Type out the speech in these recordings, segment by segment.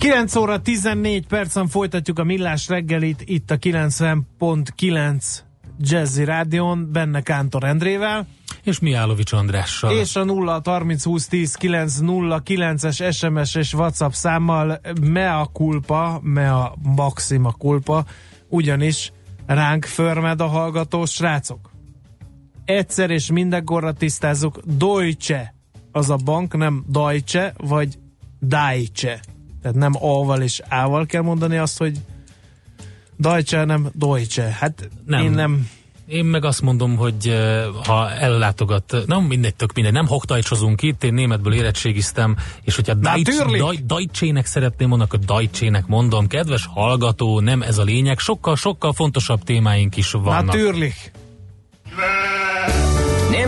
9 óra 14 percen folytatjuk a millás reggelit itt a 90.9 Jazzy Rádion, benne Kántor Endrével. És Miálovics Andrással. És a 0 30 20 10 9 0 9-es SMS és WhatsApp számmal mea culpa, mea maxima culpa, ugyanis ránk förmed a hallgató srácok. Egyszer és mindenkorra tisztázzuk, Deutsche az a bank, nem Deutsche, vagy Deutsche. Tehát nem A-val és A-val kell mondani azt, hogy Deutsche, nem Deutsche. Hát nem. én nem én meg azt mondom, hogy ha ellátogat, nem mindegy, tök mindegy, nem hoktajcsozunk itt, én németből érettségiztem, és hogyha Deutsche-nek szeretném mondani, akkor Deutsche-nek mondom, kedves hallgató, nem ez a lényeg, sokkal, sokkal fontosabb témáink is vannak. Natürlich.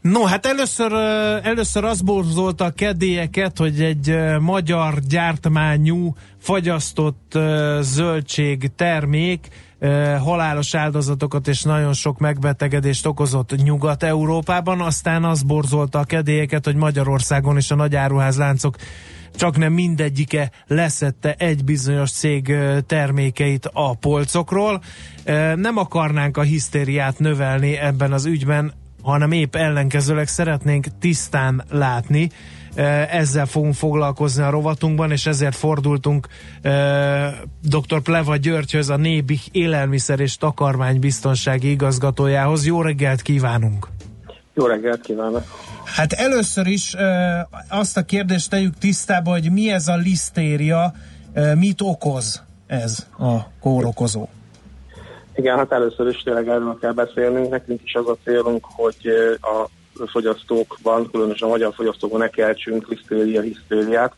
No, hát először, először az borzolta a kedélyeket, hogy egy magyar gyártmányú fagyasztott zöldség termék halálos áldozatokat és nagyon sok megbetegedést okozott Nyugat-Európában, aztán az borzolta a kedélyeket, hogy Magyarországon is a nagy áruházláncok csak nem mindegyike leszette egy bizonyos cég termékeit a polcokról. Nem akarnánk a hisztériát növelni ebben az ügyben, hanem épp ellenkezőleg szeretnénk tisztán látni. Ezzel fogunk foglalkozni a rovatunkban, és ezért fordultunk dr. Pleva Györgyhöz, a Nébi élelmiszer és takarmánybiztonsági igazgatójához. Jó reggelt kívánunk! Jó reggelt kívánok! Hát először is azt a kérdést tegyük tisztába, hogy mi ez a lisztéria, mit okoz ez a kórokozó? Igen, hát először is tényleg erről kell beszélnünk. Nekünk is az a célunk, hogy a fogyasztókban, különösen a magyar fogyasztókban ne keltsünk lisztéria, hisztériát,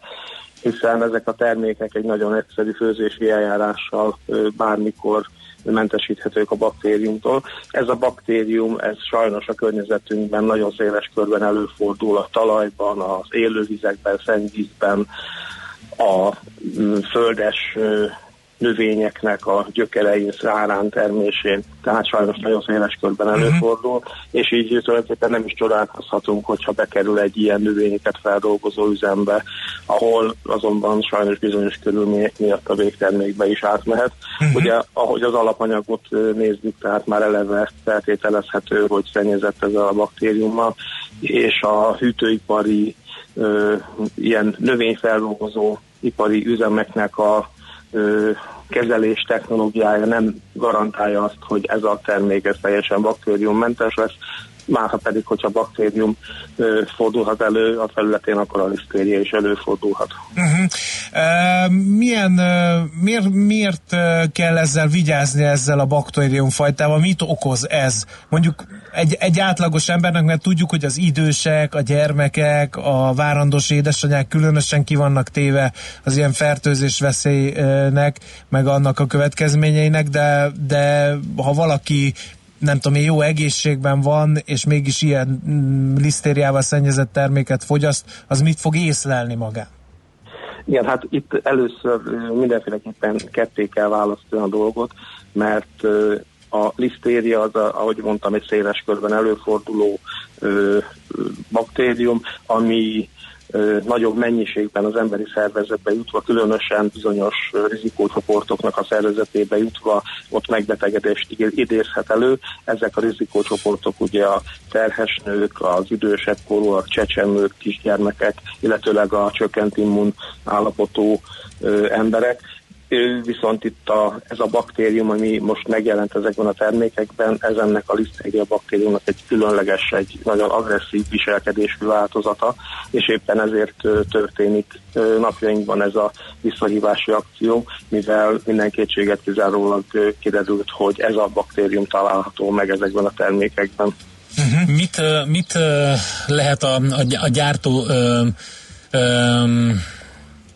hiszen ezek a termékek egy nagyon egyszerű főzési eljárással bármikor mentesíthetők a baktériumtól. Ez a baktérium, ez sajnos a környezetünkben nagyon széles körben előfordul a talajban, az élővizekben, szennyvízben, a földes növényeknek a gyökerein, szárán termésén, tehát sajnos nagyon széles körben mhm. előfordul, uh-huh. és így tulajdonképpen nem is csodálkozhatunk, hogyha bekerül egy ilyen növényeket feldolgozó üzembe, ahol azonban sajnos bizonyos körülmények miatt a végtermékbe is átmehet. Uh-huh. Ugye, ahogy az alapanyagot nézzük, tehát már eleve feltételezhető, hogy szennyezett ezzel a baktériummal, és a hűtőipari ö, ilyen növényfeldolgozó ipari üzemeknek a ö, kezelés technológiája nem garantálja azt, hogy ez a termék ez teljesen baktériummentes lesz, már ha pedig, hogyha baktérium ö, fordulhat elő a felületén, akkor a lisztéria is előfordulhat. Uh-huh. Uh, milyen, miért, miért kell ezzel vigyázni ezzel a baktériumfajtával? Mit okoz ez? Mondjuk egy, egy átlagos embernek, mert tudjuk, hogy az idősek, a gyermekek, a várandós édesanyák különösen ki vannak téve az ilyen fertőzés veszélynek, meg annak a következményeinek, de, de ha valaki nem tudom jó egészségben van, és mégis ilyen mm, lisztériával szennyezett terméket fogyaszt, az mit fog észlelni magán? Igen, hát itt először mindenféleképpen ketté kell választani a dolgot, mert a lisztéria az, a, ahogy mondtam, egy széles körben előforduló ö, baktérium, ami nagyobb mennyiségben az emberi szervezetbe jutva, különösen bizonyos rizikócsoportoknak a szervezetébe jutva, ott megbetegedést idézhet elő. Ezek a rizikócsoportok ugye a terhes nők, az idősebb korúak, csecsemők, kisgyermekek, illetőleg a csökkent immun állapotú emberek viszont itt a, ez a baktérium, ami most megjelent ezekben a termékekben, ez ennek a lisztéria baktériumnak egy különleges, egy nagyon agresszív viselkedésű változata, és éppen ezért történik napjainkban ez a visszahívási akció, mivel minden kétséget kizárólag kiderült, hogy ez a baktérium található meg ezekben a termékekben. Uh-huh. Mit, mit lehet a, a, a gyártó uh, um,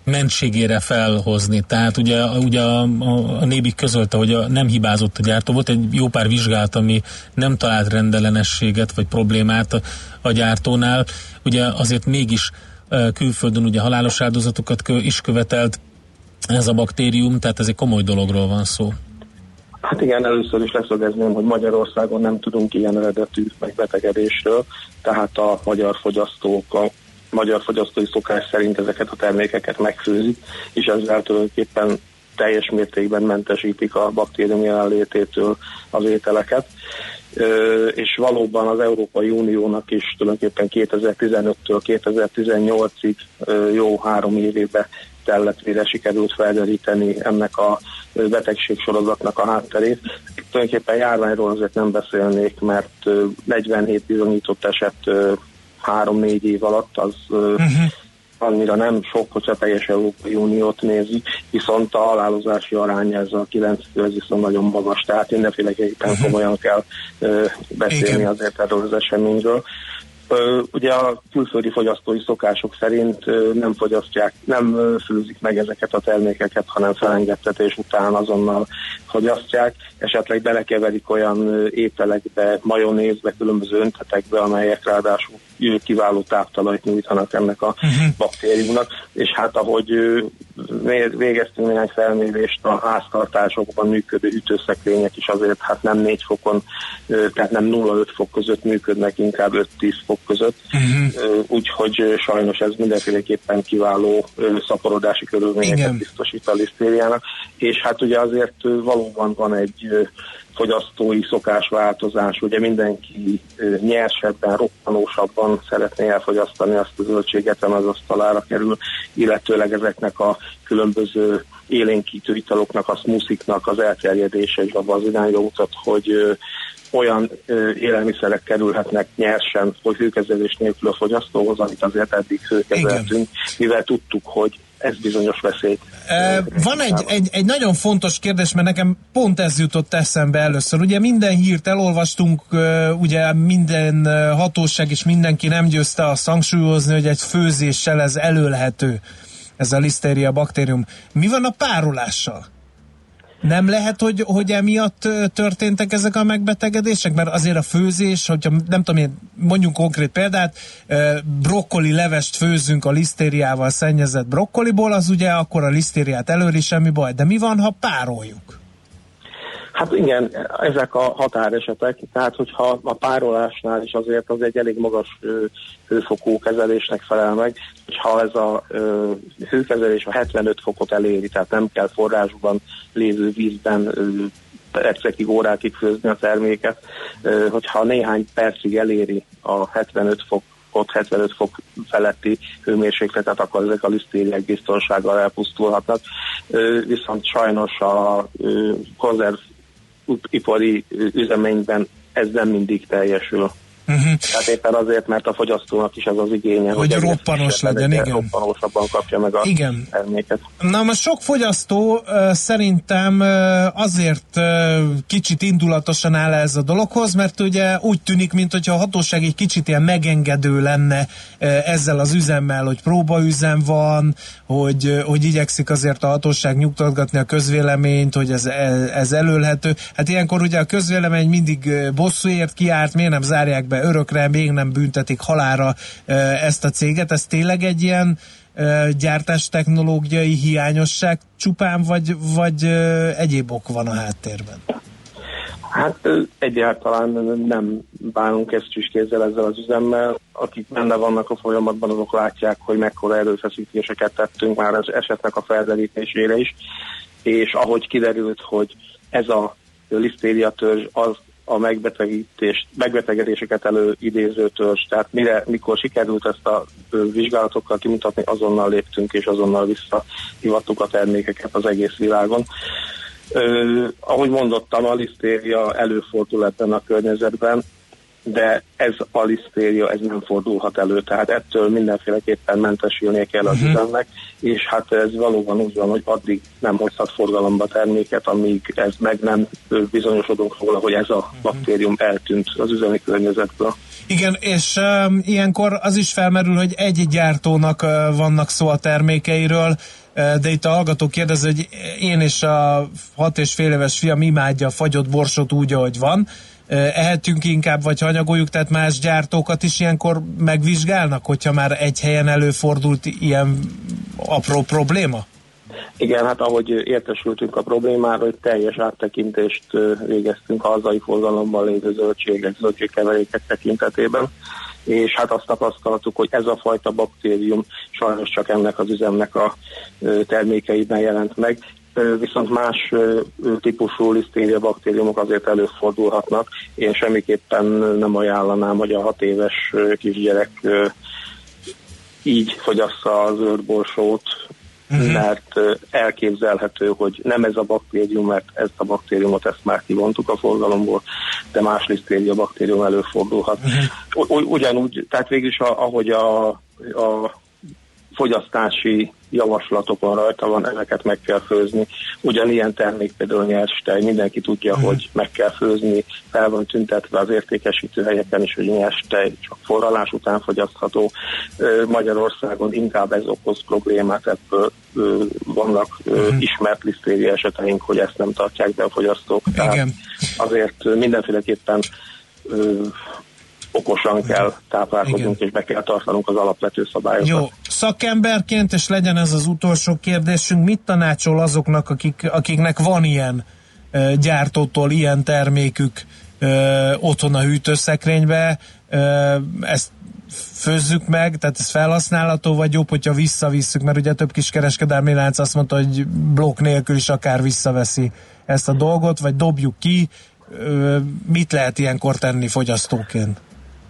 mentségére felhozni. Tehát ugye, ugye a, a, a Nébik közölte, hogy a, nem hibázott a gyártó. Volt egy jó pár vizsgálat, ami nem talált rendellenességet vagy problémát a, a gyártónál. Ugye azért mégis külföldön ugye halálos áldozatokat is követelt ez a baktérium, tehát ez egy komoly dologról van szó. Hát igen, először is leszögezném, hogy Magyarországon nem tudunk ilyen eredetű megbetegedésről, tehát a magyar fogyasztók, magyar fogyasztói szokás szerint ezeket a termékeket megfőzik, és ezzel tulajdonképpen teljes mértékben mentesítik a baktérium jelenlététől az ételeket. És valóban az Európai Uniónak is tulajdonképpen 2015-től 2018-ig jó három évébe mire sikerült felderíteni ennek a betegségsorozatnak a hátterét. Tulajdonképpen járványról azért nem beszélnék, mert 47 bizonyított eset három-négy év alatt, az uh-huh. annyira nem sok, hogyha teljes Európai Uniót nézik, viszont a halálozási aránya ez a 9 ez viszont nagyon magas, tehát mindenféleképpen uh-huh. komolyan kell uh, beszélni Igen. azért erről az eseményről. Ugye a külföldi fogyasztói szokások szerint nem fogyasztják, nem főzik meg ezeket a termékeket, hanem felengedtetés után azonnal fogyasztják, esetleg belekeverik olyan ételekbe, majonézbe, különböző öntetekbe, amelyek ráadásul kiváló táptalajt nyújtanak ennek a uh-huh. baktériumnak, és hát ahogy végeztünk néhány felmérést a háztartásokban működő ütőszekrények is azért hát nem 4 fokon, tehát nem 0-5 fok között működnek, inkább 5-10 fok között, uh-huh. úgyhogy sajnos ez mindenféleképpen kiváló szaporodási körülményeket Igen. biztosít a lisztériának, és hát ugye azért valóban van egy fogyasztói szokásváltozás, ugye mindenki nyersebben, roppanósabban szeretné elfogyasztani azt a zöldséget, ami az asztalára kerül, illetőleg ezeknek a különböző élénkítő italoknak, a smusziknak az elterjedése is abban az irányba mutat, hogy olyan ö, élelmiszerek kerülhetnek nyersen, hogy hőkezelés nélkül a fogyasztóhoz, amit azért eddig hőkezeltünk, mivel tudtuk, hogy ez bizonyos veszélyt. Van egy, egy, egy nagyon fontos kérdés, mert nekem pont ez jutott eszembe először. Ugye minden hírt elolvastunk, ugye minden hatóság és mindenki nem győzte azt hangsúlyozni, hogy egy főzéssel ez előlhető, ez a lisztéria baktérium. Mi van a párolással? Nem lehet, hogy, hogy emiatt történtek ezek a megbetegedések? Mert azért a főzés, hogyha nem tudom én, mondjunk konkrét példát, brokkoli levest főzünk a lisztériával szennyezett brokkoliból, az ugye akkor a lisztériát előri semmi baj. De mi van, ha pároljuk? Hát igen, ezek a határesetek, tehát hogyha a párolásnál is azért az egy elég magas hőfokú kezelésnek felel meg, hogyha ez a hőkezelés a 75 fokot eléri, tehát nem kell forrásban lévő vízben percekig, órákig főzni a terméket, hogyha néhány percig eléri a 75 fok ott 75 fok feletti hőmérsékletet, akkor ezek a lisztériák biztonsággal elpusztulhatnak. Viszont sajnos a konzerv ipari üzeményben ez nem mindig teljesül. Uh-huh. Tehát éppen azért, mert a fogyasztónak is az az igénye, hogy, hogy roppanos legyen, igen. roppanósabban kapja meg a igen. terméket. Na most sok fogyasztó szerintem azért kicsit indulatosan áll ez a dologhoz, mert ugye úgy tűnik, mint a hatóság egy kicsit ilyen megengedő lenne ezzel az üzemmel, hogy próbaüzem van, hogy, hogy igyekszik azért a hatóság nyugtatgatni a közvéleményt, hogy ez, ez elölhető. Hát ilyenkor ugye a közvélemény mindig bosszúért kiárt, miért nem zárják be be örökre, még nem büntetik halára ezt a céget. Ez tényleg egy ilyen gyártás technológiai hiányosság csupán, vagy, vagy egyéb ok van a háttérben? Hát egyáltalán nem bánunk ezt is kézzel ezzel az üzemmel. Akik benne vannak a folyamatban, azok látják, hogy mekkora erőfeszítéseket tettünk már az esetnek a felderítésére is, és ahogy kiderült, hogy ez a lisztéria törzs az a megbetegítést, megbetegedéseket előidéző törzs. Tehát mire, mikor sikerült ezt a vizsgálatokkal kimutatni, azonnal léptünk és azonnal visszahivattuk a termékeket az egész világon. Ö, ahogy mondottam, a lisztéria előfordul ebben a környezetben, de ez a lisztéria, ez nem fordulhat elő, tehát ettől mindenféleképpen mentesülnie kell az uh-huh. üzemnek, és hát ez valóban úgy van, hogy addig nem hozhat forgalomba terméket, amíg ez meg nem bizonyosodunk róla, hogy ez a uh-huh. baktérium eltűnt az üzemi környezetből. Igen, és um, ilyenkor az is felmerül, hogy egy gyártónak uh, vannak szó a termékeiről, de itt a hallgató kérdez, hogy én és a hat és fél éves fiam imádja a fagyott borsot úgy, ahogy van, ehetünk inkább, vagy hanyagoljuk, tehát más gyártókat is ilyenkor megvizsgálnak, hogyha már egy helyen előfordult ilyen apró probléma? Igen, hát ahogy értesültünk a problémáról, hogy teljes áttekintést végeztünk a hazai forgalomban lévő zöldségek, zöldségkeverékek tekintetében, és hát azt tapasztaltuk, hogy ez a fajta baktérium sajnos csak ennek az üzemnek a termékeiben jelent meg, viszont más típusú lisztéria baktériumok azért előfordulhatnak. Én semmiképpen nem ajánlanám, hogy a hat éves kisgyerek így fogyassza a zöldborsót, uh-huh. mert elképzelhető, hogy nem ez a baktérium, mert ezt a baktériumot ezt már kivontuk a forgalomból, de más lisztéria baktérium előfordulhat. Uh-huh. Ugyanúgy, tehát végül is ahogy a, a fogyasztási javaslatokon rajta van, ezeket meg kell főzni. Ugyanilyen termék például nyers tej, mindenki tudja, uh-huh. hogy meg kell főzni, fel van tüntetve az értékesítő helyeken is, hogy nyers tej csak forralás után fogyasztható. Magyarországon inkább ez okoz problémát, ebből vannak uh-huh. ismert lisztéri eseteink, hogy ezt nem tartják be a fogyasztók. Igen. Tehát azért mindenféleképpen okosan kell táplálkoznunk, és be kell tartanunk az alapvető szabályokat. Jó, szakemberként, és legyen ez az utolsó kérdésünk, mit tanácsol azoknak, akik, akiknek van ilyen e, gyártótól ilyen termékük e, otthon a hűtőszekrénybe, e, ezt főzzük meg, tehát ez felhasználható, vagy jobb, hogyha visszavisszük, mert ugye több kis kereskedelmi lánc azt mondta, hogy blokk nélkül is akár visszaveszi ezt a dolgot, vagy dobjuk ki, mit lehet ilyenkor tenni fogyasztóként?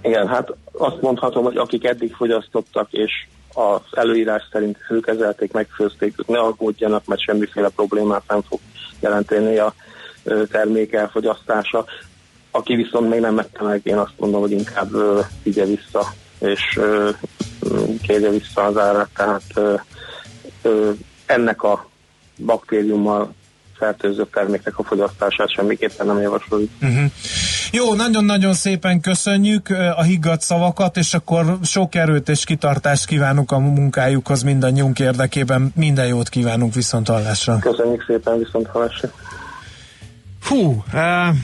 Igen, hát azt mondhatom, hogy akik eddig fogyasztottak, és az előírás szerint főkezelték, megfőzték, ne aggódjanak, mert semmiféle problémát nem fog jelenteni a termék elfogyasztása. Aki viszont még nem mette meg, én azt mondom, hogy inkább vigye vissza, és kérje vissza az árat, tehát ennek a baktériummal fertőző terméknek a fogyasztását semmiképpen nem javasoljuk. Uh-huh. Jó, nagyon-nagyon szépen köszönjük a higgadt szavakat, és akkor sok erőt és kitartást kívánunk a munkájukhoz mindannyiunk érdekében. Minden jót kívánunk viszont hallásra. Köszönjük szépen viszont hallásra. Fú, uh,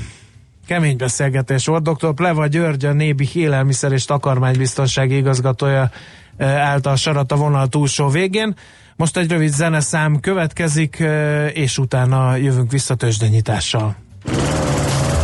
kemény beszélgetés volt. Dr. Pleva György, a Nébi Élelmiszer és Takarmánybiztonsági igazgatója által sarat a vonal túlsó végén. Most egy rövid zeneszám következik, és utána jövünk vissza tőzsdenyítással.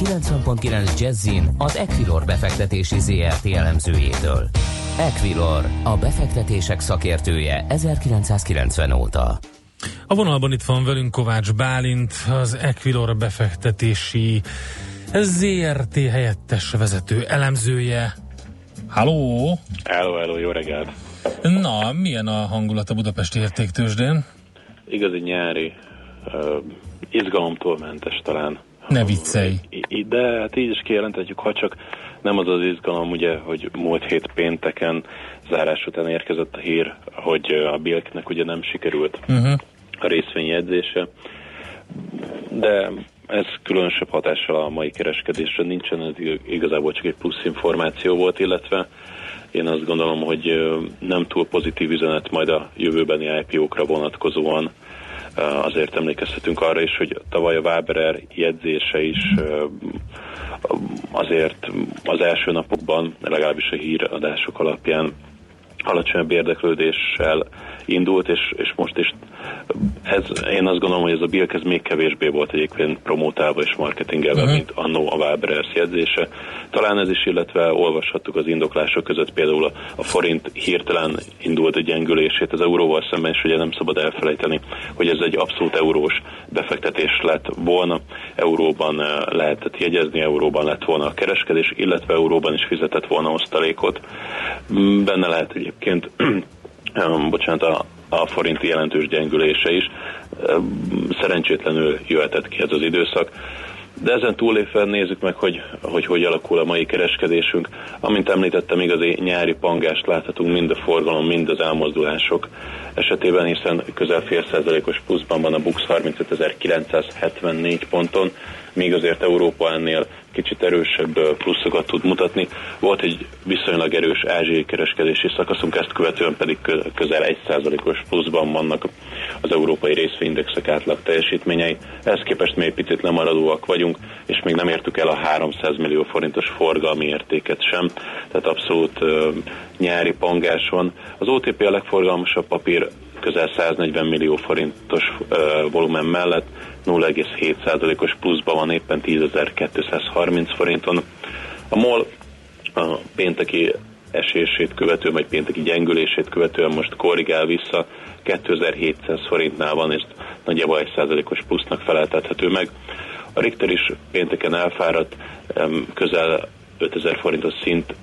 90.9 Jazzin az Equilor befektetési ZRT elemzőjétől. Equilor, a befektetések szakértője 1990 óta. A vonalban itt van velünk Kovács Bálint, az Equilor befektetési ZRT helyettes vezető elemzője. Halló! Hello, hello, jó reggelt! Na, milyen a hangulat a Budapesti értéktősdén? Igazi nyári, uh, izgalomtól mentes talán. Ne viccelj! De hát így is kijelenthetjük, ha csak nem az az izgalom, ugye, hogy múlt hét pénteken zárás után érkezett a hír, hogy a Bilknek ugye nem sikerült uh-huh. a részvényjegyzése, de ez különösebb hatással a mai kereskedésre nincsen, ez igazából csak egy plusz információ volt, illetve én azt gondolom, hogy nem túl pozitív üzenet majd a jövőbeni IPO-kra vonatkozóan. Azért emlékezhetünk arra is, hogy tavaly a Waberer jegyzése is azért az első napokban, legalábbis a híradások alapján alacsonyabb érdeklődéssel indult, és, és most is ez, én azt gondolom, hogy ez a Bilk ez még kevésbé volt egyébként promotálva és marketingelve, uh-huh. mint annó a Waberers jegyzése. Talán ez is, illetve olvashattuk az indoklások között például a, a forint hirtelen indult a gyengülését az euróval szemben, és ugye nem szabad elfelejteni, hogy ez egy abszolút eurós befektetés lett volna. Euróban eh, lehetett jegyezni, euróban lett volna a kereskedés, illetve euróban is fizetett volna osztalékot. Mm, benne lehet egyébként bocsánat, a, a forinti jelentős gyengülése is. Szerencsétlenül jöhetett ki ez az időszak. De ezen túlépve nézzük meg, hogy, hogy hogy alakul a mai kereskedésünk. Amint említettem, igazi nyári pangást láthatunk mind a forgalom, mind az elmozdulások esetében, hiszen közel fél százalékos pluszban van a Bux 35.974 ponton, míg azért Európa ennél kicsit erősebb pluszokat tud mutatni. Volt egy viszonylag erős ázsiai kereskedési szakaszunk, ezt követően pedig közel 1%-os pluszban vannak az európai részvényindexek átlag teljesítményei. Ehhez képest még picit lemaradóak vagyunk, és még nem értük el a 300 millió forintos forgalmi értéket sem, tehát abszolút uh, nyári pangás van. Az OTP a legforgalmasabb papír közel 140 millió forintos volumen mellett 0,7%-os pluszban van éppen 10.230 forinton. A MOL a pénteki esését követően, vagy pénteki gyengülését követően most korrigál vissza, 2700 forintnál van, és nagyjából 1%-os plusznak feleltethető meg. A Richter is pénteken elfáradt, közel 5000 forintos szint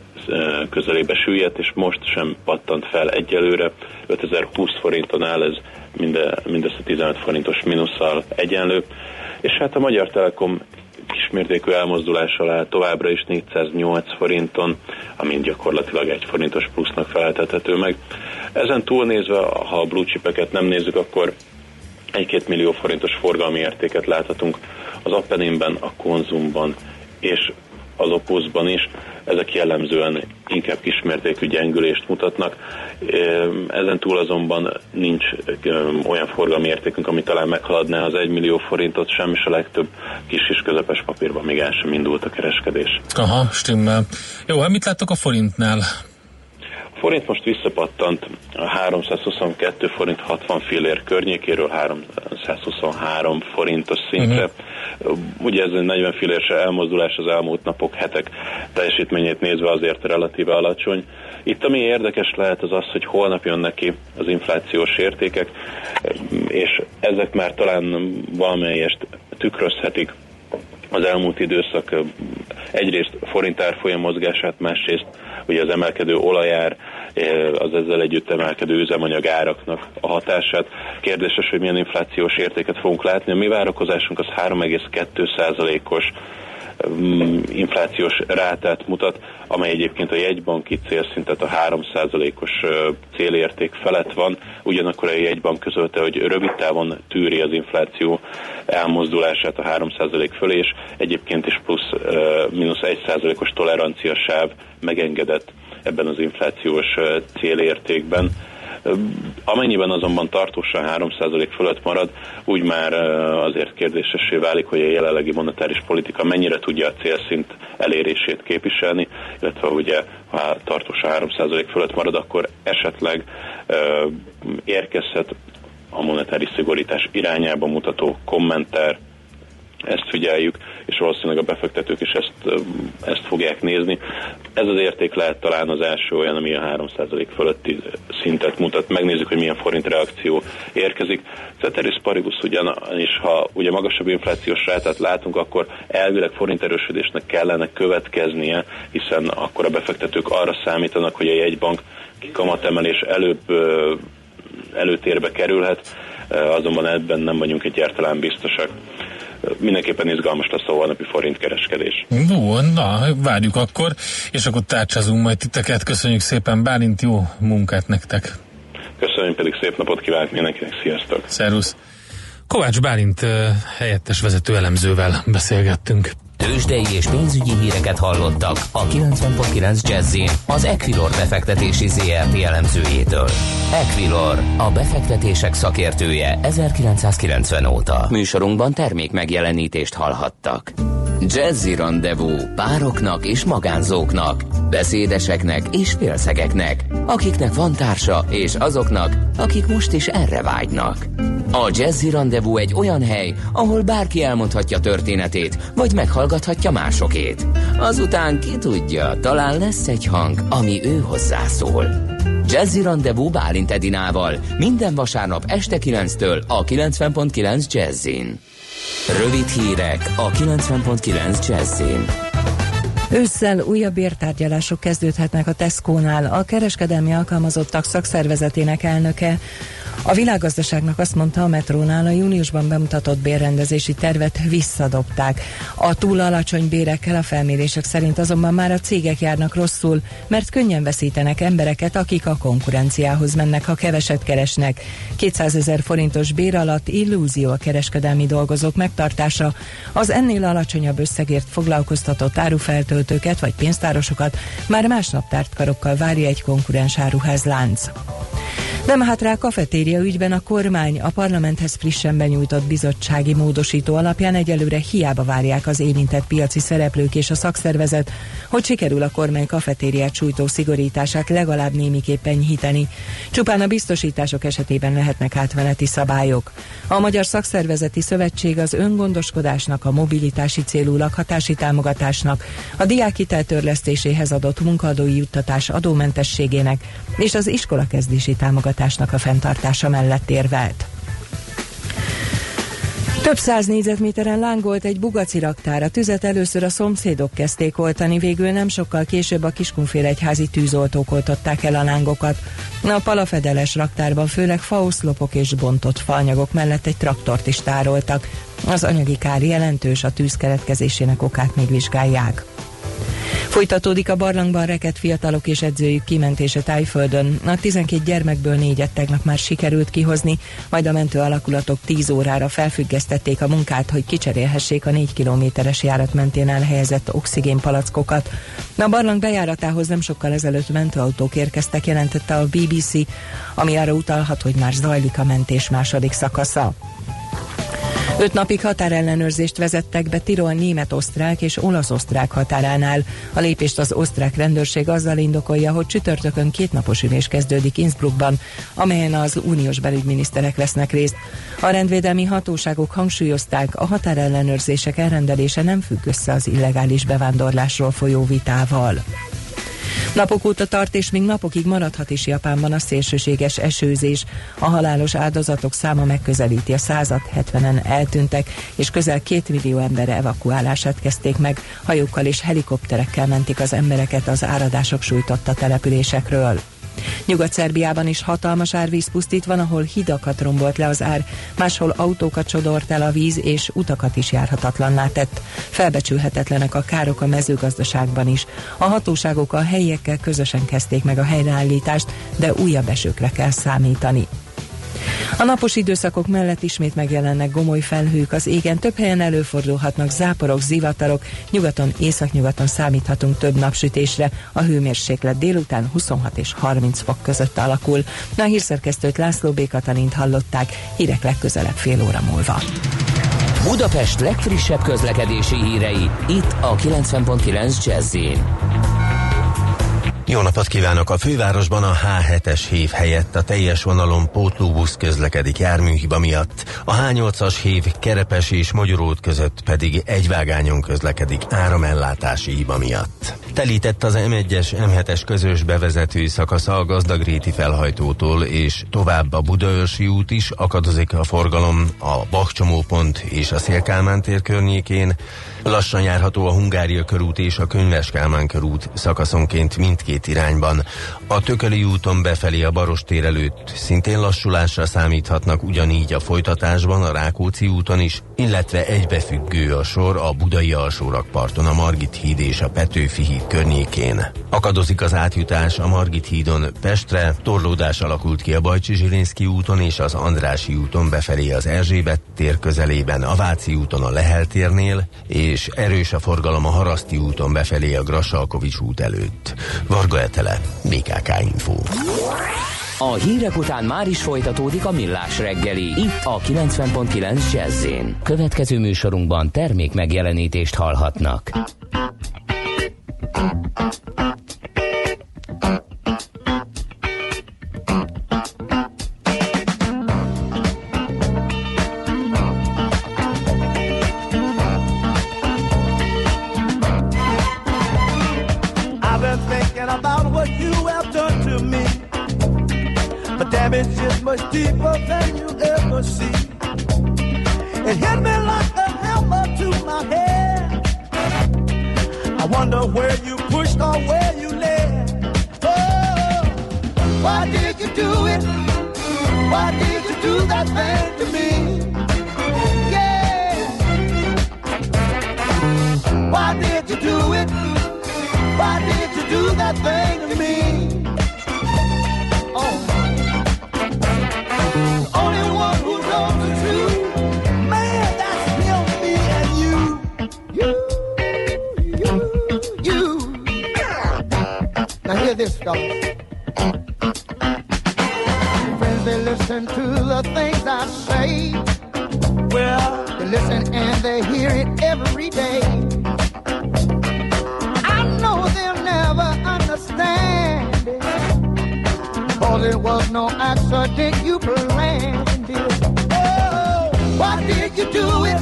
közelébe süllyedt, és most sem pattant fel egyelőre. 5020 forinton áll ez minde, mindössze 15 forintos minusszal egyenlő. És hát a Magyar Telekom kismértékű elmozdulás alá továbbra is 408 forinton, amint gyakorlatilag egy forintos plusznak feleltethető meg. Ezen túlnézve, ha a blue chipeket nem nézzük, akkor 1-2 millió forintos forgalmi értéket láthatunk az Appeninben, a Konzumban és az Opusban is ezek jellemzően inkább kismértékű gyengülést mutatnak. Ezen túl azonban nincs olyan forgalmi értékünk, ami talán meghaladná az 1 millió forintot sem, és a legtöbb kis és közepes papírban még el sem indult a kereskedés. Aha, stimmel. Jó, hát mit láttok a forintnál? Forint most visszapattant a 322 forint 60 fillér környékéről 323 forintos szintre. Uh-huh Ugye ez egy 40 filléres elmozdulás az elmúlt napok, hetek teljesítményét nézve azért relatíve alacsony. Itt ami érdekes lehet az az, hogy holnap jönnek ki az inflációs értékek, és ezek már talán valamelyest tükrözhetik az elmúlt időszak egyrészt forint árfolyam mozgását, másrészt ugye az emelkedő olajár, az ezzel együtt emelkedő üzemanyag áraknak a hatását. Kérdéses, hogy milyen inflációs értéket fogunk látni. A mi várakozásunk az 3,2%-os mm, inflációs rátát mutat, amely egyébként a jegybanki célszintet a 3%-os célérték felett van, ugyanakkor a jegybank közölte, hogy rövid távon tűri az infláció elmozdulását a 3% fölé, és egyébként is plusz mínusz 1%-os tolerancia megengedett ebben az inflációs célértékben. Amennyiben azonban tartósan 3% fölött marad, úgy már azért kérdésessé válik, hogy a jelenlegi monetáris politika mennyire tudja a célszint elérését képviselni, illetve ugye ha tartósan 3% fölött marad, akkor esetleg érkezhet a monetáris szigorítás irányába mutató kommentár, ezt figyeljük, és valószínűleg a befektetők is ezt, ezt fogják nézni. Ez az érték lehet talán az első olyan, ami a 3% fölötti szintet mutat. Megnézzük, hogy milyen forint reakció érkezik. Ceteris paribus ugyanis, ha ugye magasabb inflációs rátát látunk, akkor elvileg forint erősödésnek kellene következnie, hiszen akkor a befektetők arra számítanak, hogy a jegybank kamatemelés előbb előtérbe kerülhet, azonban ebben nem vagyunk egyáltalán biztosak mindenképpen izgalmas lesz a holnapi forintkereskedés. Jó, na, várjuk akkor, és akkor tárcsázunk majd titeket. Köszönjük szépen, Bálint, jó munkát nektek! Köszönjük pedig szép napot kívánok mindenkinek, sziasztok! Szervusz! Kovács Bálint helyettes vezető elemzővel beszélgettünk. Tőzsdei és pénzügyi híreket hallottak a 90.9 jazz az Equilor befektetési ZRT elemzőjétől. Equilor, a befektetések szakértője 1990 óta. Műsorunkban termék megjelenítést hallhattak. Jazzy Rendezvú pároknak és magánzóknak, beszédeseknek és félszegeknek, akiknek van társa és azoknak, akik most is erre vágynak. A Jazzy Rendezvú egy olyan hely, ahol bárki elmondhatja történetét, vagy meghallgathatja másokét. Azután ki tudja, talán lesz egy hang, ami ő hozzászól. Jazzy Rendezvú Bálint Edinával minden vasárnap este 9-től a 90.9 Jazzin. Rövid hírek a 90.9 Jazzin. Ősszel újabb értárgyalások kezdődhetnek a Tesco-nál. A kereskedelmi alkalmazottak szakszervezetének elnöke a világgazdaságnak azt mondta a metrónál, a júniusban bemutatott bérrendezési tervet visszadobták. A túl alacsony bérekkel a felmérések szerint azonban már a cégek járnak rosszul, mert könnyen veszítenek embereket, akik a konkurenciához mennek, ha keveset keresnek. 200 ezer forintos bér alatt illúzió a kereskedelmi dolgozók megtartása. Az ennél alacsonyabb összegért foglalkoztatott árufeltöltőket vagy pénztárosokat már másnap tártkarokkal várja egy konkurens áruházlánc. Nem hát rá kafetéria ügyben a kormány a parlamenthez frissen benyújtott bizottsági módosító alapján egyelőre hiába várják az érintett piaci szereplők és a szakszervezet, hogy sikerül a kormány kafetériát sújtó szigorítását legalább némiképp enyhíteni. Csupán a biztosítások esetében lehetnek átmeneti szabályok. A Magyar Szakszervezeti Szövetség az öngondoskodásnak, a mobilitási célú lakhatási támogatásnak, a diákhitel törlesztéséhez adott munkaadói juttatás adómentességének és az iskolakezdési támogatásnak a fenntartása mellett érvelt. Több száz négyzetméteren lángolt egy bugaci raktár. A tüzet először a szomszédok kezdték oltani, végül nem sokkal később a Kiskunfélegyházi tűzoltók oltották el a lángokat. A palafedeles raktárban főleg faoszlopok és bontott faanyagok mellett egy traktort is tároltak. Az anyagi kár jelentős, a tűz keletkezésének okát még vizsgálják. Folytatódik a barlangban reket fiatalok és edzőjük kimentése Tájföldön. A 12 gyermekből négyet tegnap már sikerült kihozni, majd a mentő alakulatok 10 órára felfüggesztették a munkát, hogy kicserélhessék a 4 kilométeres járat mentén elhelyezett oxigénpalackokat. A barlang bejáratához nem sokkal ezelőtt mentőautók érkeztek, jelentette a BBC, ami arra utalhat, hogy már zajlik a mentés második szakasza. Öt napig határellenőrzést vezettek be Tirol német-osztrák és olasz-osztrák határánál. A lépést az osztrák rendőrség azzal indokolja, hogy csütörtökön kétnapos ülés kezdődik Innsbruckban, amelyen az uniós belügyminiszterek vesznek részt. A rendvédelmi hatóságok hangsúlyozták, a határellenőrzések elrendelése nem függ össze az illegális bevándorlásról folyó vitával. Napok óta tart, és még napokig maradhat is Japánban a szélsőséges esőzés. A halálos áldozatok száma megközelíti a százat, 70-en eltűntek, és közel két millió ember evakuálását kezdték meg. Hajókkal és helikopterekkel mentik az embereket az áradások sújtotta településekről. Nyugat-Szerbiában is hatalmas árvíz pusztít van, ahol hidakat rombolt le az ár, máshol autókat sodort el a víz, és utakat is járhatatlanná tett. Felbecsülhetetlenek a károk a mezőgazdaságban is. A hatóságok a helyiekkel közösen kezdték meg a helyreállítást, de újabb esőkre kell számítani. A napos időszakok mellett ismét megjelennek gomoly felhők, az égen több helyen előfordulhatnak záporok, zivatarok, nyugaton, északnyugaton számíthatunk több napsütésre, a hőmérséklet délután 26 és 30 fok között alakul. A hírszerkesztőt László B. Hallották, hírek legközelebb fél óra múlva. Budapest legfrissebb közlekedési hírei, itt a 90.9 jazz Jó napot kívánok! A fővárosban a H7-es hév helyett a teljes vonalon pótlóbusz közlekedik járműhiba miatt. A H8-as hév Kerepes és Magyarót között pedig egyvágányon közlekedik áramellátási hiba miatt. Telített az M1-es, M7-es közös bevezető szakasza a Gazdagréti felhajtótól és tovább a Budaörsi út is akadozik a forgalom a Bakcsomópont és a Szélkálmán tér környékén. Lassan járható a Hungária körút és a Könyves Kálmán körút szakaszonként mindkét irányban. A Tököli úton befelé a Barostér előtt szintén lassulásra számíthatnak ugyanígy a folytatásban a Rákóczi úton is, illetve egybefüggő a sor a Budai alsórakparton a Margit híd és a Petőfi híd környékén. Akadozik az átjutás a Margit hídon Pestre, torlódás alakult ki a Bajcsi Zsilinszki úton és az Andrási úton befelé az Erzsébet tér közelében, a Váci úton a Lehel térnél, és erős a forgalom a Haraszti úton befelé a Grassalkovics út előtt. Varga Etele, BKK Info. A hírek után már is folytatódik a millás reggeli. Itt a 90.9 jazz Következő műsorunkban termék megjelenítést hallhatnak. that thing to me. Yeah. Why did you do it? Why did you do that thing to me? Oh. Only one who knows the truth. Man, that's still me and you. You, you, you. Now hear this, fellas. I say. Well, they listen and they hear it every day. I know they'll never understand it. Cause it was no accident you planned it. Oh, why did you do it?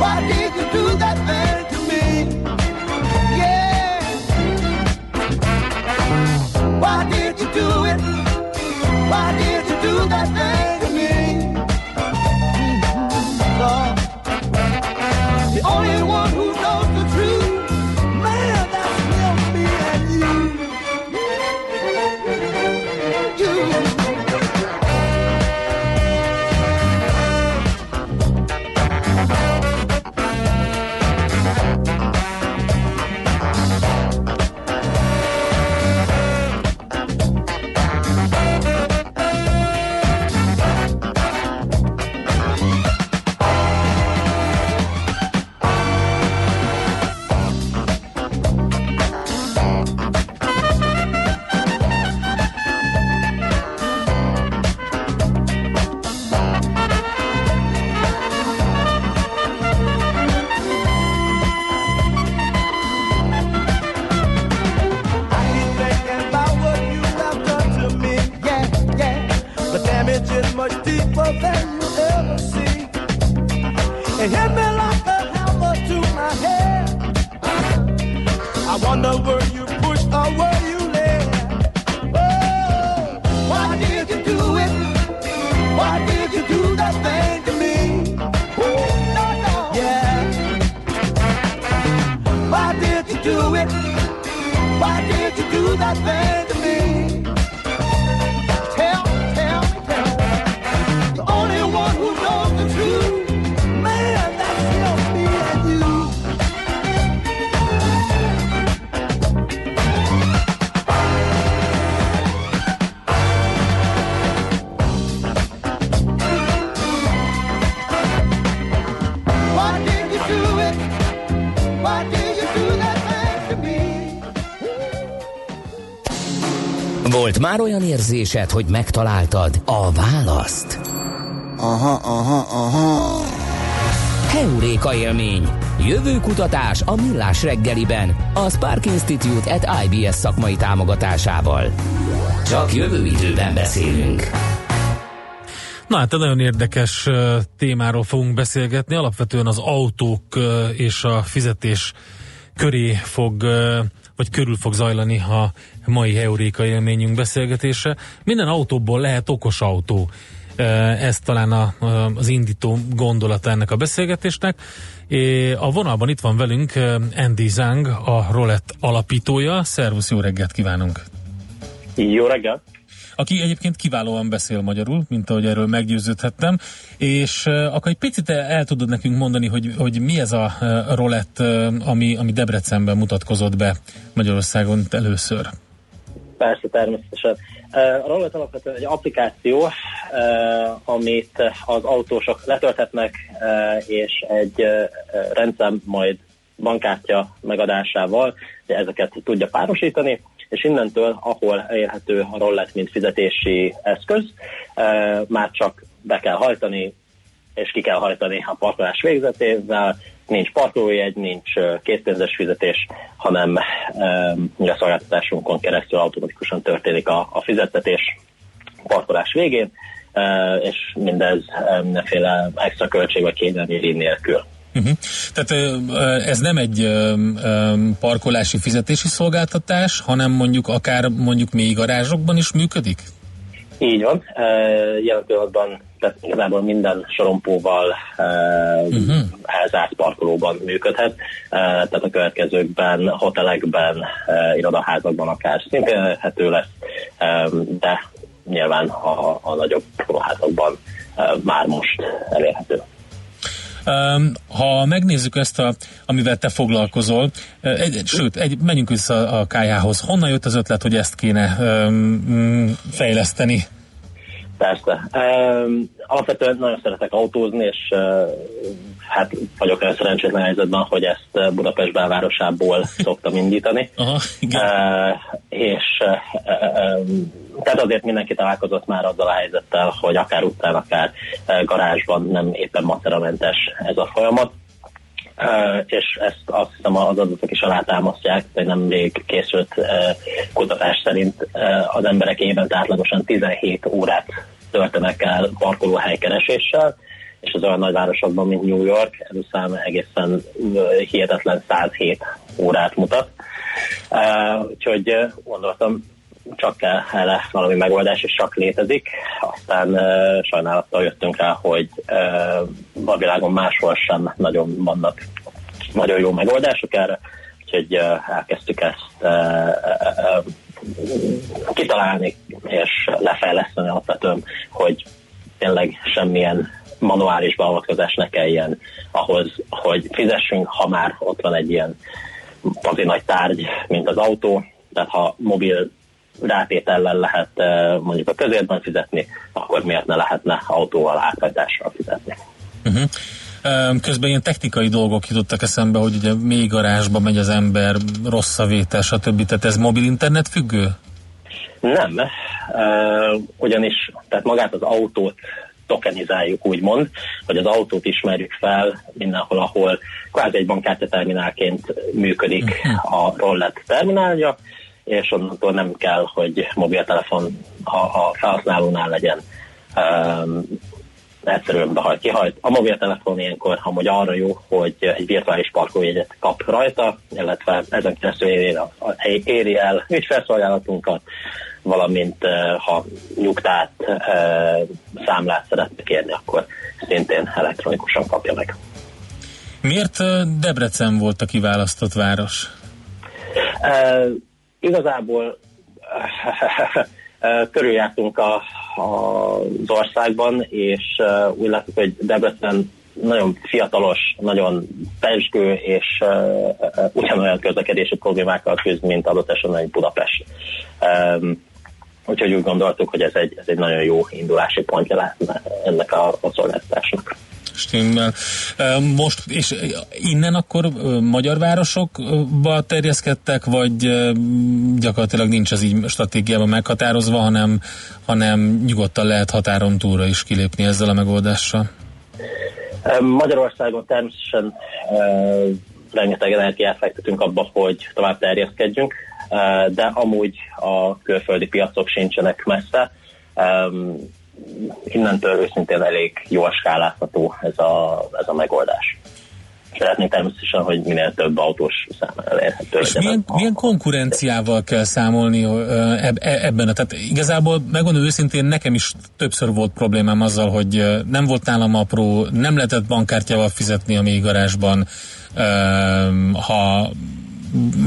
Why did you do that thing to me? Yeah. Why did you do it? Why did Volt már olyan érzésed, hogy megtaláltad a választ? Aha, aha, aha. Heuréka élmény Jövő kutatás a Millás reggeliben, a Spark Institute at IBS szakmai támogatásával. Csak jövő időben beszélünk. Na hát egy nagyon érdekes témáról fogunk beszélgetni. Alapvetően az autók és a fizetés köré fog, vagy körül fog zajlani a mai Euréka élményünk beszélgetése. Minden autóból lehet okos autó. Ez talán a, az indító gondolata ennek a beszélgetésnek. A vonalban itt van velünk Andy Zang, a Roulette alapítója. Szervusz, jó reggelt kívánunk! Jó reggelt! Aki egyébként kiválóan beszél magyarul, mint ahogy erről meggyőződhettem, és akkor egy picit el tudod nekünk mondani, hogy, hogy mi ez a roulette, uh, ami, ami Debrecenben mutatkozott be Magyarországon először? Persze, természetesen. A roulette alapvetően egy applikáció, amit az autósok letölthetnek, és egy rendszer majd bankkártya megadásával ezeket tudja párosítani, és innentől, ahol elérhető a rollet, mint fizetési eszköz, már csak be kell hajtani, és ki kell hajtani a parkolás végzetével, nincs parkolójegy, nincs készpénzes fizetés, hanem a szolgáltatásunkon keresztül automatikusan történik a, a fizettetés parkolás végén, és mindez mindenféle extra költség vagy kényelmi nélkül. Uh-huh. Tehát ez nem egy parkolási fizetési szolgáltatás, hanem mondjuk akár mondjuk még garázsokban is működik? Így van. Jelen pillanatban tehát igazából minden sorompóval uh-huh. elzárt parkolóban működhet, tehát a következőkben, hotelekben, irodaházakban akár szintén elérhető lesz, de nyilván a, a nagyobb kórházakban már most elérhető. Ha megnézzük ezt, a, amivel te foglalkozol, egy, sőt, egy, menjünk vissza a kájához. Honnan jött az ötlet, hogy ezt kéne fejleszteni? Persze. Um, alapvetően nagyon szeretek autózni, és uh, hát vagyok olyan szerencsétlen helyzetben, hogy ezt Budapest belvárosából szoktam indítani. Aha, igen. Uh, és uh, um, tehát azért mindenki találkozott már azzal a helyzettel, hogy akár utcán, akár garázsban nem éppen maceramentes ez a folyamat. Uh, és ezt azt hiszem az adatok is alátámasztják, hogy nemrég készült uh, kutatás szerint uh, az emberek évente átlagosan 17 órát töltenek el parkolóhelykereséssel, és az olyan nagyvárosokban, mint New York, ez a szám egészen hihetetlen 107 órát mutat. Úgyhogy gondoltam, csak kell erre valami megoldás, és csak létezik. Aztán uh, sajnálattal jöttünk rá, hogy uh, a világon máshol sem nagyon vannak nagyon jó megoldások erre, úgyhogy uh, elkezdtük ezt uh, uh, kitalálni és lefejleszteni alapvetően, hogy tényleg semmilyen manuális beavatkozás ne kelljen ahhoz, hogy fizessünk, ha már ott van egy ilyen pazi nagy tárgy, mint az autó, tehát ha mobil rátétellel lehet mondjuk a közértben fizetni, akkor miért ne lehetne autóval áthajtással fizetni. Uh-huh. Közben ilyen technikai dolgok jutottak eszembe, hogy ugye még garázsba megy az ember, rossz a vétel, stb. Tehát ez mobil internet függő? Nem, ugyanis tehát magát az autót tokenizáljuk, úgymond, hogy az autót ismerjük fel mindenhol, ahol kvázi egy bankkártyaterminálként működik uh-huh. a rollet terminálja, és onnantól nem kell, hogy mobiltelefon a, a felhasználónál legyen um, egyszerűen behajt, kihajt. A mobiltelefon ilyenkor amúgy arra jó, hogy egy virtuális parkolójegyet kap rajta, illetve ezen keresztül éri, éri el ügyfelszolgálatunkat, valamint ha nyugtát, számlát szeretne kérni, akkor szintén elektronikusan kapja meg. Miért Debrecen volt a kiválasztott város? Igazából körüljártunk a, a, az országban, és úgy láttuk, hogy Debrecen nagyon fiatalos, nagyon pesgő, és uh, ugyanolyan közlekedési problémákkal küzd, mint adott esetben egy Budapest. Um, úgyhogy úgy gondoltuk, hogy ez egy, ez egy nagyon jó indulási pontja lehetne ennek a, a szolgáltatásnak. Stimmel. Most, és innen akkor magyar városokba terjeszkedtek, vagy gyakorlatilag nincs az így stratégiában meghatározva, hanem, hanem nyugodtan lehet határon túlra is kilépni ezzel a megoldással? Magyarországon természetesen rengeteg energiát fektetünk abba, hogy tovább terjeszkedjünk, de amúgy a külföldi piacok sincsenek messze. Innentől őszintén elég jól skálázható ez a, ez a megoldás szeretnénk természetesen, hogy minél több autós számára elérhető És milyen, a... milyen konkurenciával kell számolni eb, e, ebben? Tehát igazából megmondom őszintén, nekem is többször volt problémám azzal, hogy nem volt nálam apró, nem lehetett bankkártyával fizetni a mély garázsban, ha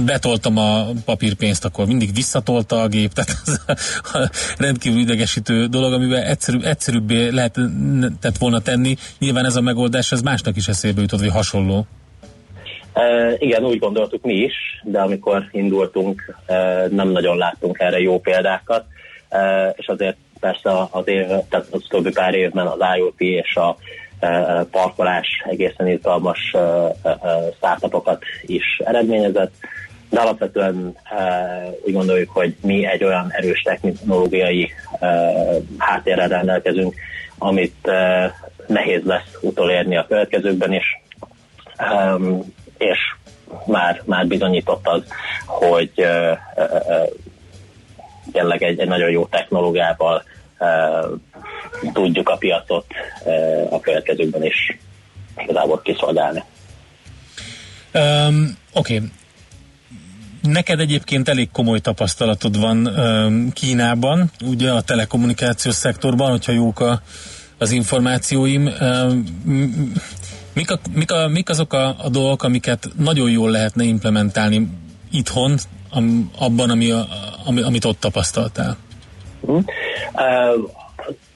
betoltam a papírpénzt, akkor mindig visszatolta a gép, tehát ez a rendkívül idegesítő dolog, amivel egyszerűbb, egyszerűbbé lehetett volna tenni. Nyilván ez a megoldás, ez másnak is eszébe jutott, vagy hasonló. E, igen, úgy gondoltuk mi is, de amikor indultunk, e, nem nagyon láttunk erre jó példákat, e, és azért persze az, év, tehát az többi pár évben az IoT és a parkolás egészen izgalmas startupokat is eredményezett, de alapvetően úgy gondoljuk, hogy mi egy olyan erős technológiai háttérrel rendelkezünk, amit nehéz lesz utolérni a következőkben is, és már, már bizonyított az, hogy tényleg egy, egy nagyon jó technológiával tudjuk a piacot a következőkben is igazából kiszolgálni. Um, Oké. Okay. Neked egyébként elég komoly tapasztalatod van um, Kínában, ugye a telekommunikációs szektorban, hogyha jók a, az információim. Um, mik, a, mik, a, mik azok a, a dolgok, amiket nagyon jól lehetne implementálni itthon, am, abban, ami, a, ami, amit ott tapasztaltál? Uh,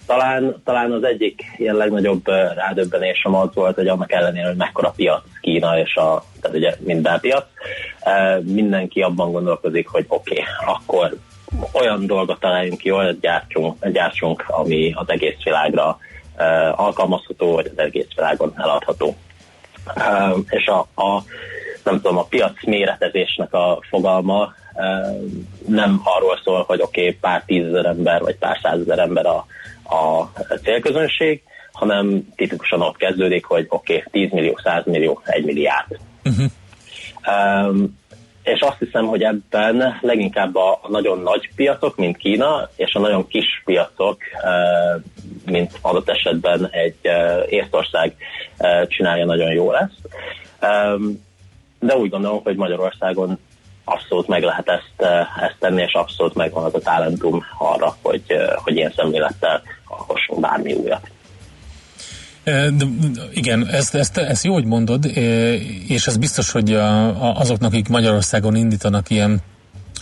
talán, talán az egyik ilyen legnagyobb rádöbbenésem az volt, hogy annak ellenére, hogy mekkora piac Kína és a, tehát ugye minden piac, mindenki abban gondolkozik, hogy oké, okay, akkor olyan dolgot találjunk ki, olyan gyártsunk, gyártsunk, ami az egész világra alkalmazható, vagy az egész világon eladható. És a, a nem tudom, a piac méretezésnek a fogalma nem arról szól, hogy oké, okay, pár tízezer ember, vagy pár százezer ember a, a célközönség, hanem tipikusan ott kezdődik, hogy oké, okay, 10 millió, 100 millió, 1 milliárd. Uh-huh. Um, és azt hiszem, hogy ebben leginkább a nagyon nagy piacok, mint Kína, és a nagyon kis piacok, mint adott esetben egy Észtország csinálja nagyon jól ezt. De úgy gondolom, hogy Magyarországon abszolút meg lehet ezt, ezt tenni, és abszolút megvan az a talentum arra, hogy, hogy ilyen szemlélettel alkossunk bármi újat. De, igen, ezt, ezt, ezt jó, hogy mondod, és ez biztos, hogy azoknak, akik Magyarországon indítanak ilyen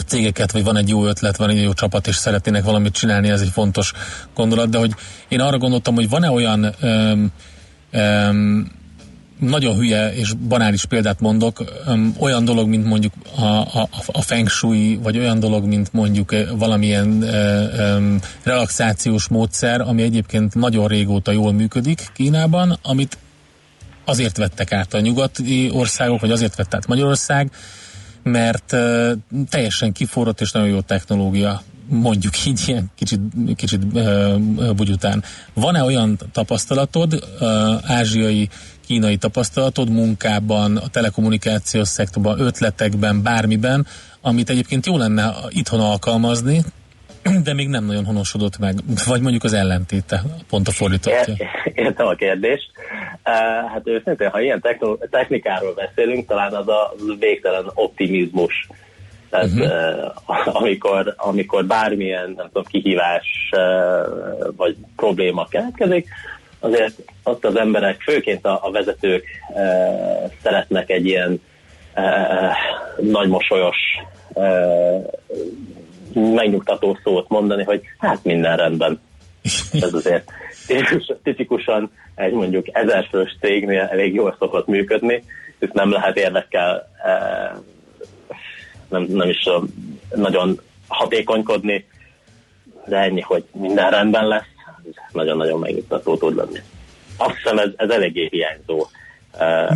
cégeket, vagy van egy jó ötlet, van egy jó csapat, és szeretnének valamit csinálni, ez egy fontos gondolat, de hogy én arra gondoltam, hogy van-e olyan öm, öm, nagyon hülye és banális példát mondok, olyan dolog, mint mondjuk a, a, a feng shui, vagy olyan dolog, mint mondjuk valamilyen öm, relaxációs módszer, ami egyébként nagyon régóta jól működik Kínában, amit azért vettek át a nyugati országok, vagy azért vett át Magyarország, mert uh, teljesen kiforrott és nagyon jó technológia mondjuk így ilyen kicsit, kicsit uh, bugyután. Van-e olyan tapasztalatod, ázsiai kínai tapasztalatod munkában, a telekommunikációs szektorban, ötletekben, bármiben, amit egyébként jó lenne itthon alkalmazni, de még nem nagyon honosodott meg, vagy mondjuk az ellentéte, pont a fordítottja. Értem a kérdést. Hát őszintén, ha ilyen technikáról beszélünk, talán az a végtelen optimizmus. Tehát uh-huh. uh, amikor, amikor bármilyen nem tudom, kihívás uh, vagy probléma keletkezik, azért ott az emberek, főként a, a vezetők uh, szeretnek egy ilyen nagy mosolyos, megnyugtató szót mondani, hogy hát minden rendben. Ez azért tipikusan egy mondjuk ezerfős cégnél elég jól szokott működni, és nem lehet érdekkel nem, nem is nagyon hatékonykodni, de ennyi, hogy minden rendben lesz, nagyon-nagyon megnyugtató tud lenni. Azt hiszem ez, ez eléggé hiányzó.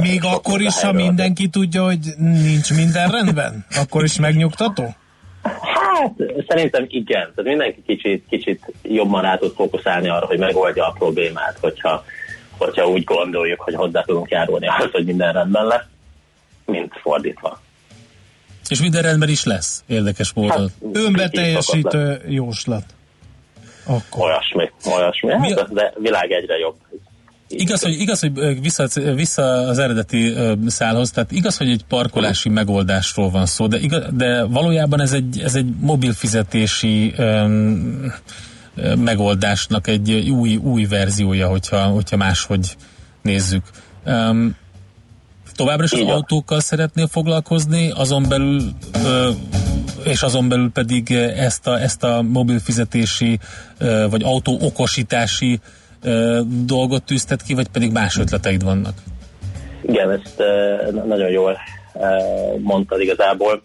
Még uh, akkor is, ha mindenki tudja, hogy nincs minden rendben? Akkor is megnyugtató? Hát, szerintem igen. Tehát mindenki kicsit, kicsit jobban rá tud fókuszálni arra, hogy megoldja a problémát, hogyha hogyha úgy gondoljuk, hogy hozzá tudunk járulni ahhoz, hogy minden rendben lesz, mint fordítva. És minden rendben is lesz, érdekes módon. Hát, Önbeteljesítő jóslat. Akkor. Olyasmi, olyasmi. Hát, Mi a... de világ egyre jobb. Igaz, hogy, igaz, hogy vissza, vissza az eredeti szálhoz, tehát igaz, hogy egy parkolási megoldásról van szó, de, igaz, de valójában ez egy, ez egy mobil fizetési um, megoldásnak egy új, új verziója, hogyha, hogyha máshogy nézzük. Um, továbbra is az autókkal szeretnél foglalkozni, azon belül és azon belül pedig ezt a, ezt a mobil fizetési vagy autó okosítási dolgot tűztet ki, vagy pedig más ötleteid vannak? Igen, ezt nagyon jól mondtad igazából.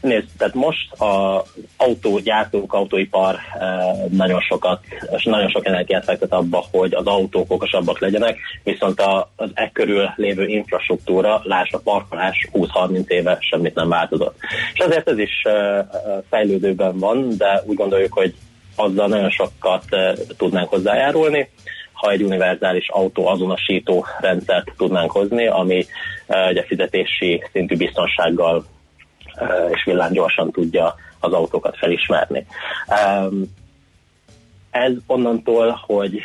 Nézd, tehát most az autógyártók, autóipar nagyon sokat, és nagyon sok energiát fektet abba, hogy az autók okosabbak legyenek, viszont az e körül lévő infrastruktúra, lásd a parkolás 20-30 éve semmit nem változott. És ezért ez is fejlődőben van, de úgy gondoljuk, hogy azzal nagyon sokat tudnánk hozzájárulni, ha egy univerzális autó azonosító rendszert tudnánk hozni, ami ugye fizetési szintű biztonsággal és villámgyorsan tudja az autókat felismerni. Ez onnantól, hogy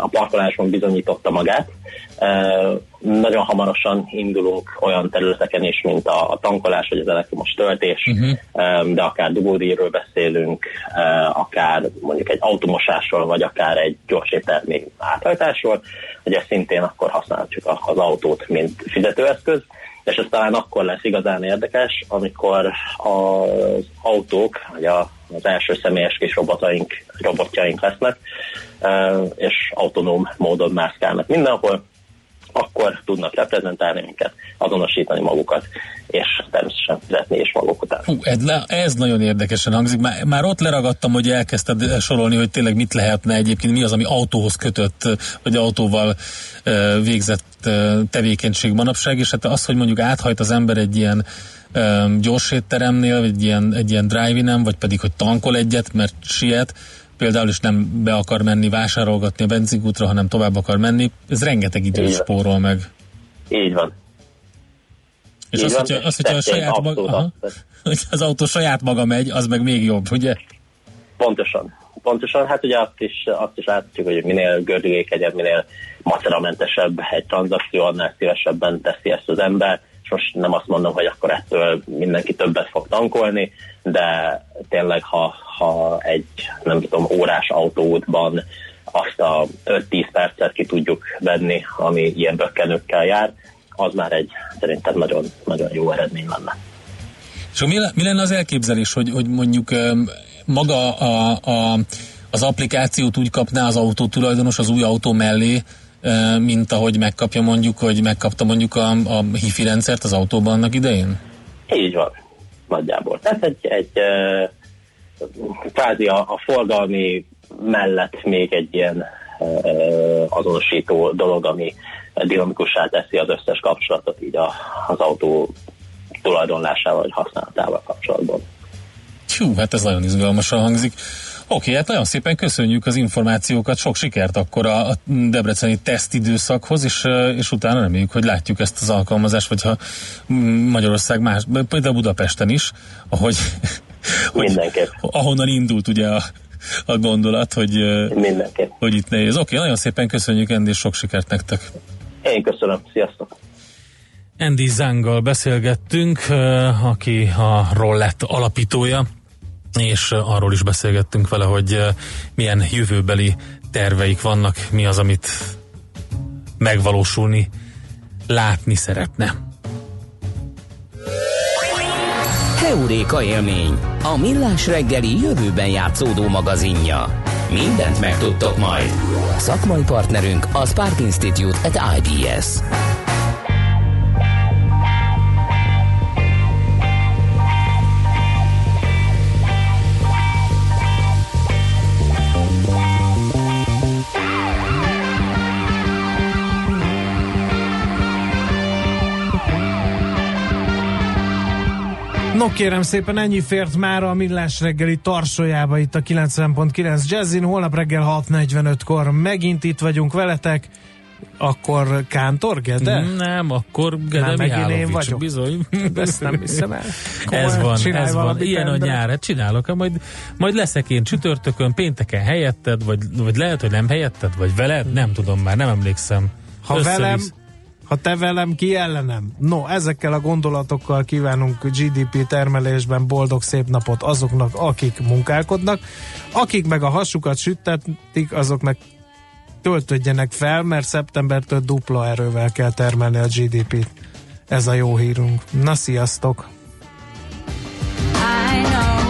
a parkolásban bizonyította magát, nagyon hamarosan indulunk olyan területeken is, mint a, tankolás vagy az elektromos töltés, uh-huh. de akár dugódíjról beszélünk, akár mondjuk egy automosásról, vagy akár egy gyors éttermi áthajtásról, hogy ezt szintén akkor használhatjuk az autót, mint fizetőeszköz és ez talán akkor lesz igazán érdekes, amikor az autók, vagy a, az első személyes kis robotaink, robotjaink lesznek, és autonóm módon mászkálnak mindenhol, akkor tudnak reprezentálni minket, azonosítani magukat, és természetesen fizetni is maguk után. Hú, ez, ez nagyon érdekesen hangzik. Már, már ott leragadtam, hogy elkezdted sorolni, hogy tényleg mit lehetne egyébként, mi az, ami autóhoz kötött, vagy autóval végzett tevékenység manapság, és hát az, hogy mondjuk áthajt az ember egy ilyen gyors étteremnél, egy ilyen, egy ilyen drive-inem, vagy pedig, hogy tankol egyet, mert siet, például is nem be akar menni vásárolgatni a benzinkútra, hanem tovább akar menni, ez rengeteg időt spórol meg. Így van. És az, hogyha, az, hogyha a saját maga, aha, hogy az autó saját maga megy, az meg még jobb, ugye? Pontosan. Pontosan, hát ugye azt is, azt is látjuk, hogy minél gördülékenyebb, minél maceramentesebb egy tranzakció, annál szívesebben teszi ezt az ember most nem azt mondom, hogy akkor ettől mindenki többet fog tankolni, de tényleg, ha, ha egy, nem tudom, órás autóútban azt a 5-10 percet ki tudjuk venni, ami ilyen bökkenőkkel jár, az már egy szerintem nagyon, nagyon jó eredmény lenne. És mi, mi lenne az elképzelés, hogy, hogy mondjuk maga a, a, az applikációt úgy kapná az autó tulajdonos az új autó mellé, mint ahogy megkapja mondjuk, hogy megkapta mondjuk a, a hifi rendszert az autóban annak idején? Így van, nagyjából. Tehát egy, egy kvázi a, a forgalmi mellett még egy ilyen azonosító dolog, ami dinamikussá teszi az összes kapcsolatot így a, az autó tulajdonlásával vagy használatával kapcsolatban. Hú, hát ez nagyon izgalmasan hangzik. Oké, hát nagyon szépen köszönjük az információkat, sok sikert akkor a, a debreceni tesztidőszakhoz, és, és utána reméljük, hogy látjuk ezt az alkalmazást, vagy ha Magyarország más, például Budapesten is, ahogy, hogy, ahonnan indult ugye a, a gondolat, hogy, hogy itt nehéz. Oké, nagyon szépen köszönjük, Endi, és sok sikert nektek. Én köszönöm, sziasztok! Andy Zanggal beszélgettünk, aki a Rollett alapítója, és arról is beszélgettünk vele, hogy milyen jövőbeli terveik vannak, mi az, amit megvalósulni, látni szeretne. Heuréka élmény, a millás reggeli jövőben játszódó magazinja. Mindent megtudtok majd. Szakmai partnerünk a Spark Institute at IBS. No kérem szépen, ennyi fért már a millás reggeli tarsójába itt a 90.9 Jazzin. Holnap reggel 6.45-kor megint itt vagyunk veletek. Akkor Kántor Gede? Nem, akkor Gede Mihálovics. én vagyok. Bizony. Ezt nem hiszem el. Ez van, ez van. Ilyen a nyár, hát csinálok. Majd, majd leszek én csütörtökön, pénteken helyetted, vagy, vagy lehet, hogy nem helyetted, vagy veled, nem tudom már, nem emlékszem. Ha velem, ha te velem, ki ellenem. No, ezekkel a gondolatokkal kívánunk GDP termelésben boldog szép napot azoknak, akik munkálkodnak, akik meg a hasukat süttetik, azok meg töltödjenek fel, mert szeptembertől dupla erővel kell termelni a GDP-t. Ez a jó hírunk. Na, sziasztok! I know.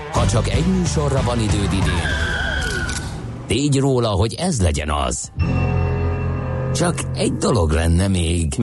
Csak egy műsorra van időd idén, tégy róla, hogy ez legyen az. Csak egy dolog lenne még.